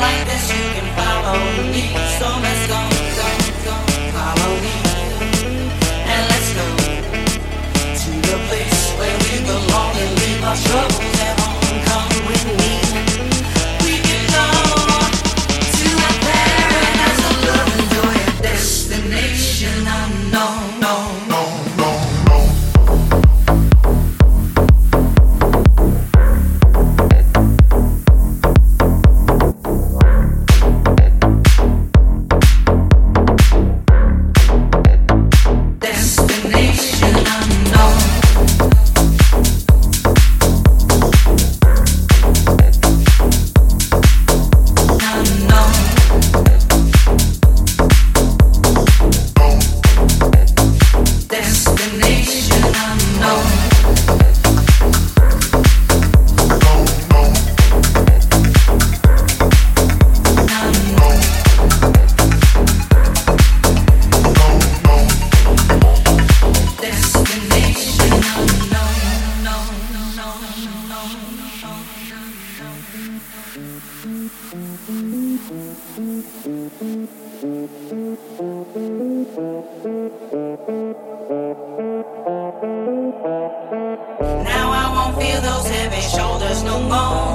like this. Now I won't feel those heavy shoulders no more.